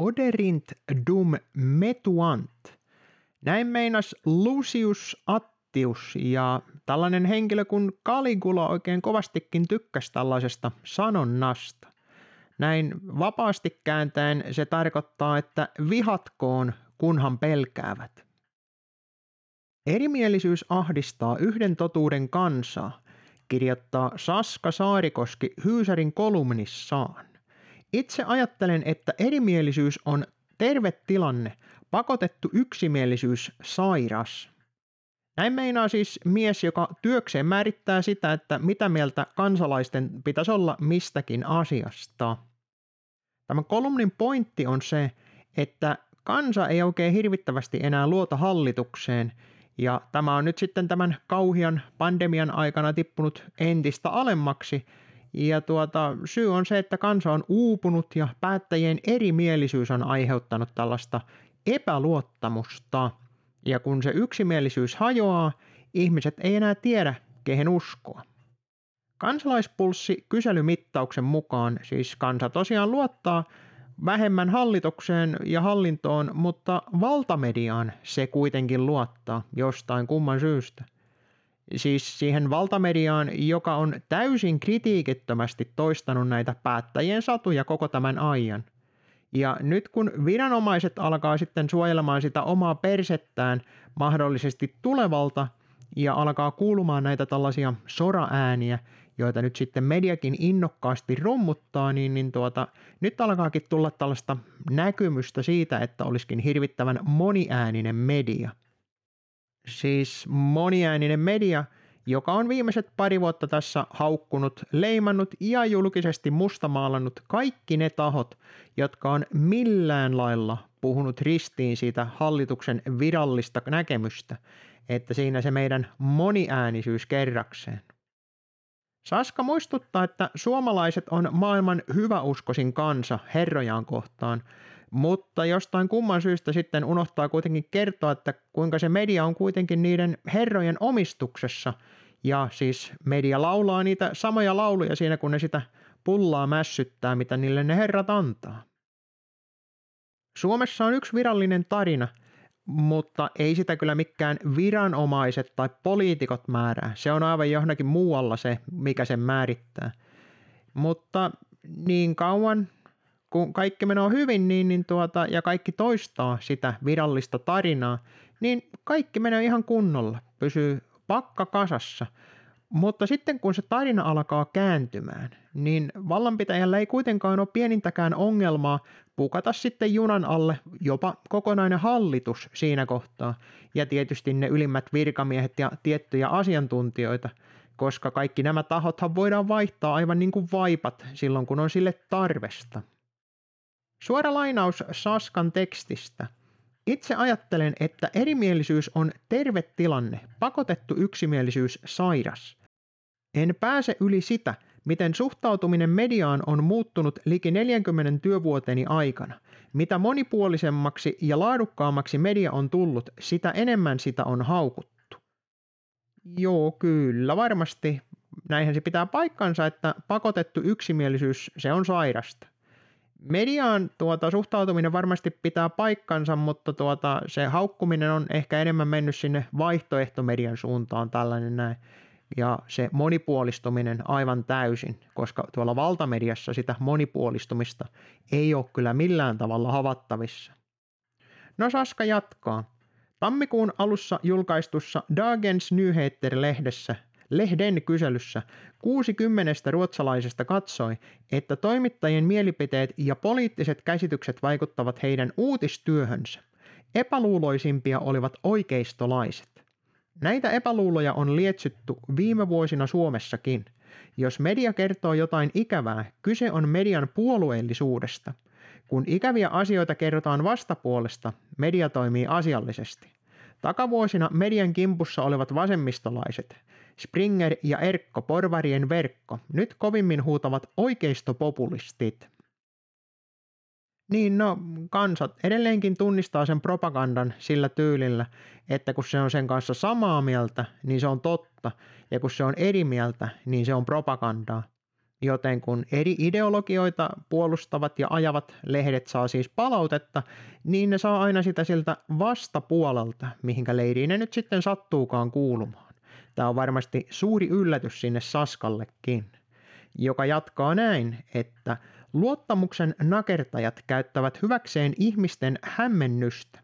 oderint dum metuant. Näin meinas Lucius Attius ja tällainen henkilö kuin Caligula oikein kovastikin tykkäsi tällaisesta sanonnasta. Näin vapaasti kääntäen se tarkoittaa, että vihatkoon kunhan pelkäävät. Erimielisyys ahdistaa yhden totuuden kansaa, kirjoittaa Saska Saarikoski Hyysärin kolumnissaan. Itse ajattelen, että erimielisyys on terve tilanne, pakotettu yksimielisyys sairas. Näin meinaa siis mies, joka työkseen määrittää sitä, että mitä mieltä kansalaisten pitäisi olla mistäkin asiasta. Tämän kolumnin pointti on se, että kansa ei oikein hirvittävästi enää luota hallitukseen, ja tämä on nyt sitten tämän kauhian pandemian aikana tippunut entistä alemmaksi, ja tuota, syy on se, että kansa on uupunut ja päättäjien erimielisyys on aiheuttanut tällaista epäluottamusta. Ja kun se yksimielisyys hajoaa, ihmiset ei enää tiedä, kehen uskoa. Kansalaispulssi kyselymittauksen mukaan siis kansa tosiaan luottaa vähemmän hallitukseen ja hallintoon, mutta valtamediaan se kuitenkin luottaa jostain kumman syystä. Siis siihen valtamediaan, joka on täysin kritiikittömästi toistanut näitä päättäjien satuja koko tämän ajan. Ja nyt kun viranomaiset alkaa sitten suojelemaan sitä omaa persettään mahdollisesti tulevalta ja alkaa kuulumaan näitä tällaisia soraääniä, joita nyt sitten mediakin innokkaasti rummuttaa, niin, niin tuota, nyt alkaakin tulla tällaista näkymystä siitä, että olisikin hirvittävän moniääninen media. Siis moniääninen media, joka on viimeiset pari vuotta tässä haukkunut, leimannut ja julkisesti mustamaalannut kaikki ne tahot, jotka on millään lailla puhunut ristiin siitä hallituksen virallista näkemystä, että siinä se meidän moniäänisyys kerrakseen. Saska muistuttaa, että suomalaiset on maailman hyväuskoisin kansa herrojaan kohtaan, mutta jostain kumman syystä sitten unohtaa kuitenkin kertoa, että kuinka se media on kuitenkin niiden herrojen omistuksessa. Ja siis media laulaa niitä samoja lauluja siinä, kun ne sitä pullaa mässyttää, mitä niille ne herrat antaa. Suomessa on yksi virallinen tarina – mutta ei sitä kyllä mikään viranomaiset tai poliitikot määrää. Se on aivan johonkin muualla se, mikä sen määrittää. Mutta niin kauan kun kaikki menee hyvin niin, niin tuota, ja kaikki toistaa sitä virallista tarinaa, niin kaikki menee ihan kunnolla, pysyy pakka kasassa – mutta sitten kun se tarina alkaa kääntymään, niin vallanpitäjällä ei kuitenkaan ole pienintäkään ongelmaa pukata sitten junan alle jopa kokonainen hallitus siinä kohtaa. Ja tietysti ne ylimmät virkamiehet ja tiettyjä asiantuntijoita, koska kaikki nämä tahothan voidaan vaihtaa aivan niin kuin vaipat silloin, kun on sille tarvesta. Suora lainaus Saskan tekstistä – itse ajattelen, että erimielisyys on terve tilanne, pakotettu yksimielisyys sairas. En pääse yli sitä, miten suhtautuminen mediaan on muuttunut liki 40 työvuoteni aikana. Mitä monipuolisemmaksi ja laadukkaammaksi media on tullut, sitä enemmän sitä on haukuttu. Joo, kyllä, varmasti. Näinhän se pitää paikkansa, että pakotettu yksimielisyys, se on sairasta. Mediaan tuota, suhtautuminen varmasti pitää paikkansa, mutta tuota, se haukkuminen on ehkä enemmän mennyt sinne vaihtoehtomedian suuntaan tällainen näin ja se monipuolistuminen aivan täysin, koska tuolla valtamediassa sitä monipuolistumista ei ole kyllä millään tavalla havattavissa. No Saska jatkaa. Tammikuun alussa julkaistussa Dagens Nyheter-lehdessä lehden kyselyssä 60 ruotsalaisesta katsoi, että toimittajien mielipiteet ja poliittiset käsitykset vaikuttavat heidän uutistyöhönsä. Epäluuloisimpia olivat oikeistolaiset. Näitä epäluuloja on lietsytty viime vuosina Suomessakin. Jos media kertoo jotain ikävää, kyse on median puolueellisuudesta. Kun ikäviä asioita kerrotaan vastapuolesta, media toimii asiallisesti. Takavuosina median kimpussa olevat vasemmistolaiset, Springer ja Erkko porvarien verkko, nyt kovimmin huutavat oikeistopopulistit – niin no, kansat edelleenkin tunnistaa sen propagandan sillä tyylillä, että kun se on sen kanssa samaa mieltä, niin se on totta, ja kun se on eri mieltä, niin se on propagandaa. Joten kun eri ideologioita puolustavat ja ajavat lehdet saa siis palautetta, niin ne saa aina sitä siltä vastapuolelta, mihinkä leiriin ne nyt sitten sattuukaan kuulumaan. Tämä on varmasti suuri yllätys sinne Saskallekin, joka jatkaa näin, että luottamuksen nakertajat käyttävät hyväkseen ihmisten hämmennystä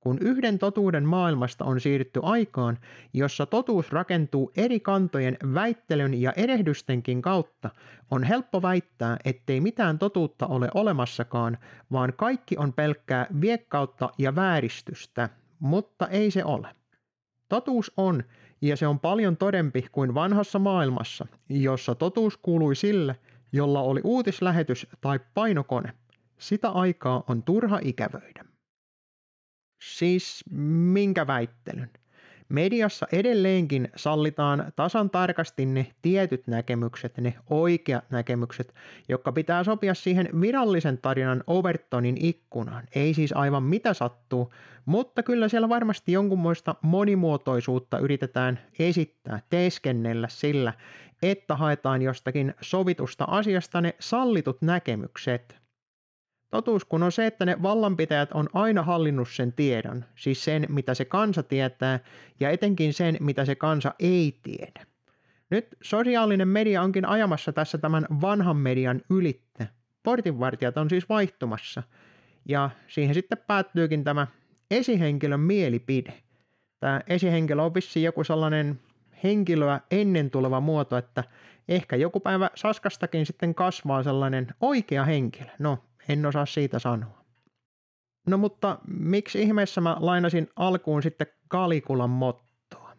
kun yhden totuuden maailmasta on siirrytty aikaan, jossa totuus rakentuu eri kantojen väittelyn ja erehdystenkin kautta, on helppo väittää, ettei mitään totuutta ole olemassakaan, vaan kaikki on pelkkää viekkautta ja vääristystä, mutta ei se ole. Totuus on, ja se on paljon todempi kuin vanhassa maailmassa, jossa totuus kuului sille, jolla oli uutislähetys tai painokone. Sitä aikaa on turha ikävöidä. Siis minkä väittelyn? Mediassa edelleenkin sallitaan tasan tarkasti ne tietyt näkemykset, ne oikeat näkemykset, jotka pitää sopia siihen virallisen tarinan Overtonin ikkunaan. Ei siis aivan mitä sattuu, mutta kyllä siellä varmasti jonkunmoista monimuotoisuutta yritetään esittää, teeskennellä sillä, että haetaan jostakin sovitusta asiasta ne sallitut näkemykset – Totuus kun on se, että ne vallanpitäjät on aina hallinnut sen tiedon, siis sen, mitä se kansa tietää, ja etenkin sen, mitä se kansa ei tiedä. Nyt sosiaalinen media onkin ajamassa tässä tämän vanhan median ylitte. Portinvartijat on siis vaihtumassa, ja siihen sitten päättyykin tämä esihenkilön mielipide. Tämä esihenkilö on vissiin joku sellainen henkilöä ennen tuleva muoto, että ehkä joku päivä Saskastakin sitten kasvaa sellainen oikea henkilö. No, en osaa siitä sanoa. No mutta miksi ihmeessä mä lainasin alkuun sitten Kalikulan mottoa?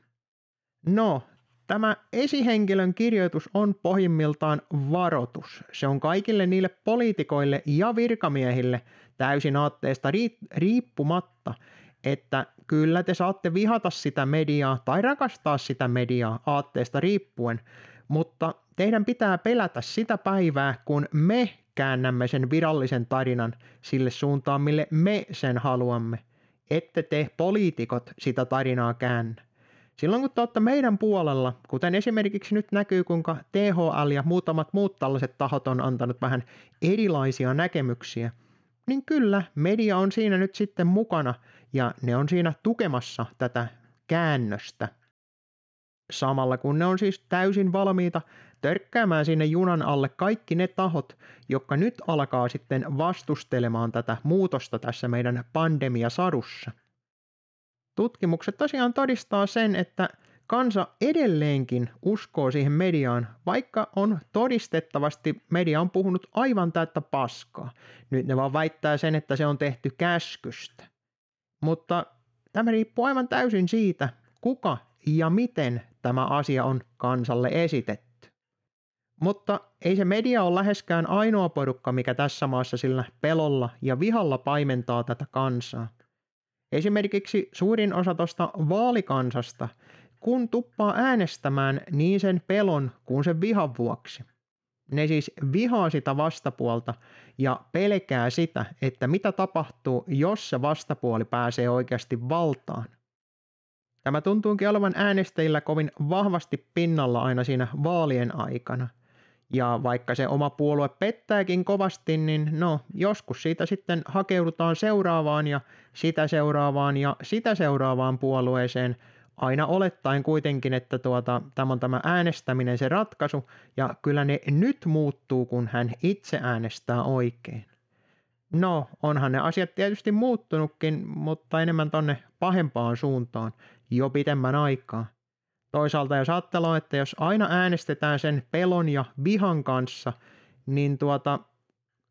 No, tämä esihenkilön kirjoitus on pohjimmiltaan varoitus. Se on kaikille niille poliitikoille ja virkamiehille täysin aatteesta riippumatta, että kyllä te saatte vihata sitä mediaa tai rakastaa sitä mediaa aatteesta riippuen, mutta teidän pitää pelätä sitä päivää, kun me käännämme sen virallisen tarinan sille suuntaan, mille me sen haluamme. Ette te poliitikot sitä tarinaa käännä. Silloin kun te olette meidän puolella, kuten esimerkiksi nyt näkyy, kuinka THL ja muutamat muut tällaiset tahot on antanut vähän erilaisia näkemyksiä, niin kyllä media on siinä nyt sitten mukana ja ne on siinä tukemassa tätä käännöstä. Samalla kun ne on siis täysin valmiita törkkäämään sinne junan alle kaikki ne tahot, jotka nyt alkaa sitten vastustelemaan tätä muutosta tässä meidän pandemiasadussa. Tutkimukset tosiaan todistaa sen, että kansa edelleenkin uskoo siihen mediaan, vaikka on todistettavasti media on puhunut aivan täyttä paskaa. Nyt ne vaan väittää sen, että se on tehty käskystä. Mutta tämä riippuu aivan täysin siitä, kuka ja miten tämä asia on kansalle esitetty. Mutta ei se media ole läheskään ainoa porukka, mikä tässä maassa sillä pelolla ja vihalla paimentaa tätä kansaa. Esimerkiksi suurin osa tuosta vaalikansasta, kun tuppaa äänestämään niin sen pelon kuin sen vihan vuoksi. Ne siis vihaa sitä vastapuolta ja pelkää sitä, että mitä tapahtuu, jos se vastapuoli pääsee oikeasti valtaan. Tämä tuntuukin olevan äänestäjillä kovin vahvasti pinnalla aina siinä vaalien aikana. Ja vaikka se oma puolue pettääkin kovasti, niin no, joskus siitä sitten hakeudutaan seuraavaan ja sitä seuraavaan ja sitä seuraavaan puolueeseen, aina olettaen kuitenkin, että tuota, tämä on tämä äänestäminen se ratkaisu, ja kyllä ne nyt muuttuu, kun hän itse äänestää oikein. No, onhan ne asiat tietysti muuttunutkin, mutta enemmän tonne pahempaan suuntaan jo pitemmän aikaa. Toisaalta jos ajattelee, että jos aina äänestetään sen pelon ja vihan kanssa, niin tuota,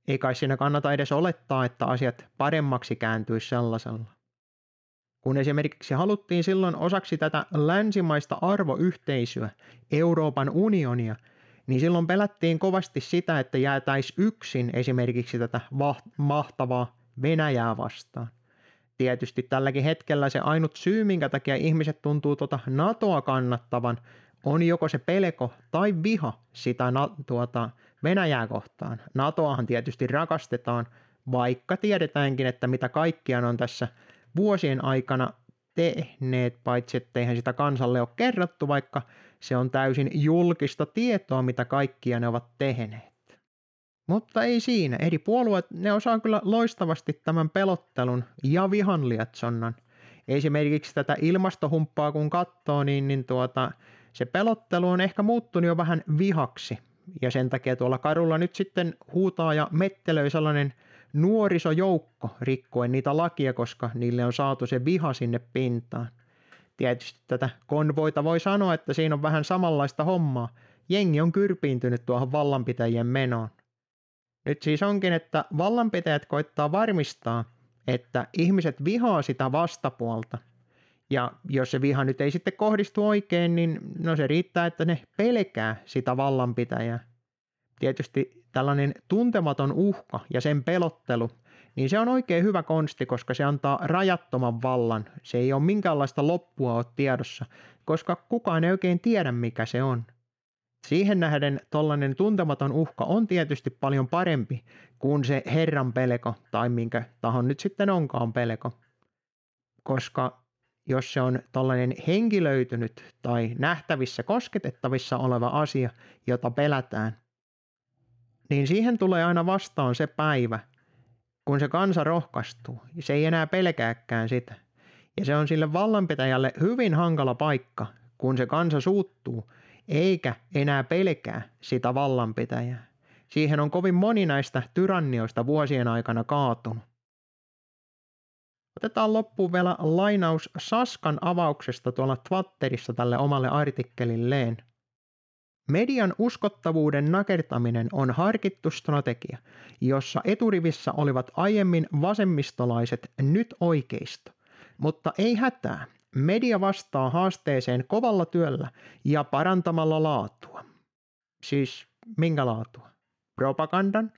ei kai siinä kannata edes olettaa, että asiat paremmaksi kääntyisi sellaisella. Kun esimerkiksi haluttiin silloin osaksi tätä länsimaista arvoyhteisöä, Euroopan unionia, niin silloin pelättiin kovasti sitä, että jäätäisi yksin esimerkiksi tätä mahtavaa Venäjää vastaan. Tietysti tälläkin hetkellä se ainut syy, minkä takia ihmiset tuntuu tuota NATOa kannattavan, on joko se pelko tai viha sitä tuota Venäjää kohtaan. NATOahan tietysti rakastetaan, vaikka tiedetäänkin, että mitä kaikkiaan on tässä vuosien aikana tehneet, paitsi etteihän sitä kansalle ole kerrottu, vaikka se on täysin julkista tietoa, mitä kaikkia ne ovat tehneet. Mutta ei siinä. Eri puolueet, ne osaa kyllä loistavasti tämän pelottelun ja vihan lietsonnan. Esimerkiksi tätä ilmastohumppaa kun katsoo, niin, niin tuota, se pelottelu on ehkä muuttunut jo vähän vihaksi. Ja sen takia tuolla kadulla nyt sitten huutaa ja mettelöi sellainen nuorisojoukko rikkoen niitä lakia, koska niille on saatu se viha sinne pintaan. Tietysti tätä konvoita voi sanoa, että siinä on vähän samanlaista hommaa. Jengi on kyrpiintynyt tuohon vallanpitäjien menoon. Nyt siis onkin, että vallanpitäjät koittaa varmistaa, että ihmiset vihaa sitä vastapuolta. Ja jos se viha nyt ei sitten kohdistu oikein, niin no se riittää, että ne pelkää sitä vallanpitäjää. Tietysti tällainen tuntematon uhka ja sen pelottelu, niin se on oikein hyvä konsti, koska se antaa rajattoman vallan. Se ei ole minkäänlaista loppua ole tiedossa, koska kukaan ei oikein tiedä mikä se on. Siihen nähden tollainen tuntematon uhka on tietysti paljon parempi kuin se herran pelko tai minkä tahon nyt sitten onkaan pelko. Koska jos se on tollainen henkilöitynyt tai nähtävissä kosketettavissa oleva asia, jota pelätään, niin siihen tulee aina vastaan se päivä, kun se kansa rohkaistuu. Se ei enää pelkääkään sitä. Ja se on sille vallanpitäjälle hyvin hankala paikka, kun se kansa suuttuu eikä enää pelkää sitä vallanpitäjää. Siihen on kovin moni näistä tyrannioista vuosien aikana kaatunut. Otetaan loppuun vielä lainaus Saskan avauksesta tuolla Twitterissä tälle omalle artikkelilleen. Median uskottavuuden nakertaminen on harkittu strategia, jossa eturivissä olivat aiemmin vasemmistolaiset nyt oikeisto. Mutta ei hätää, Media vastaa haasteeseen kovalla työllä ja parantamalla laatua. Siis minkä laatua? Propagandan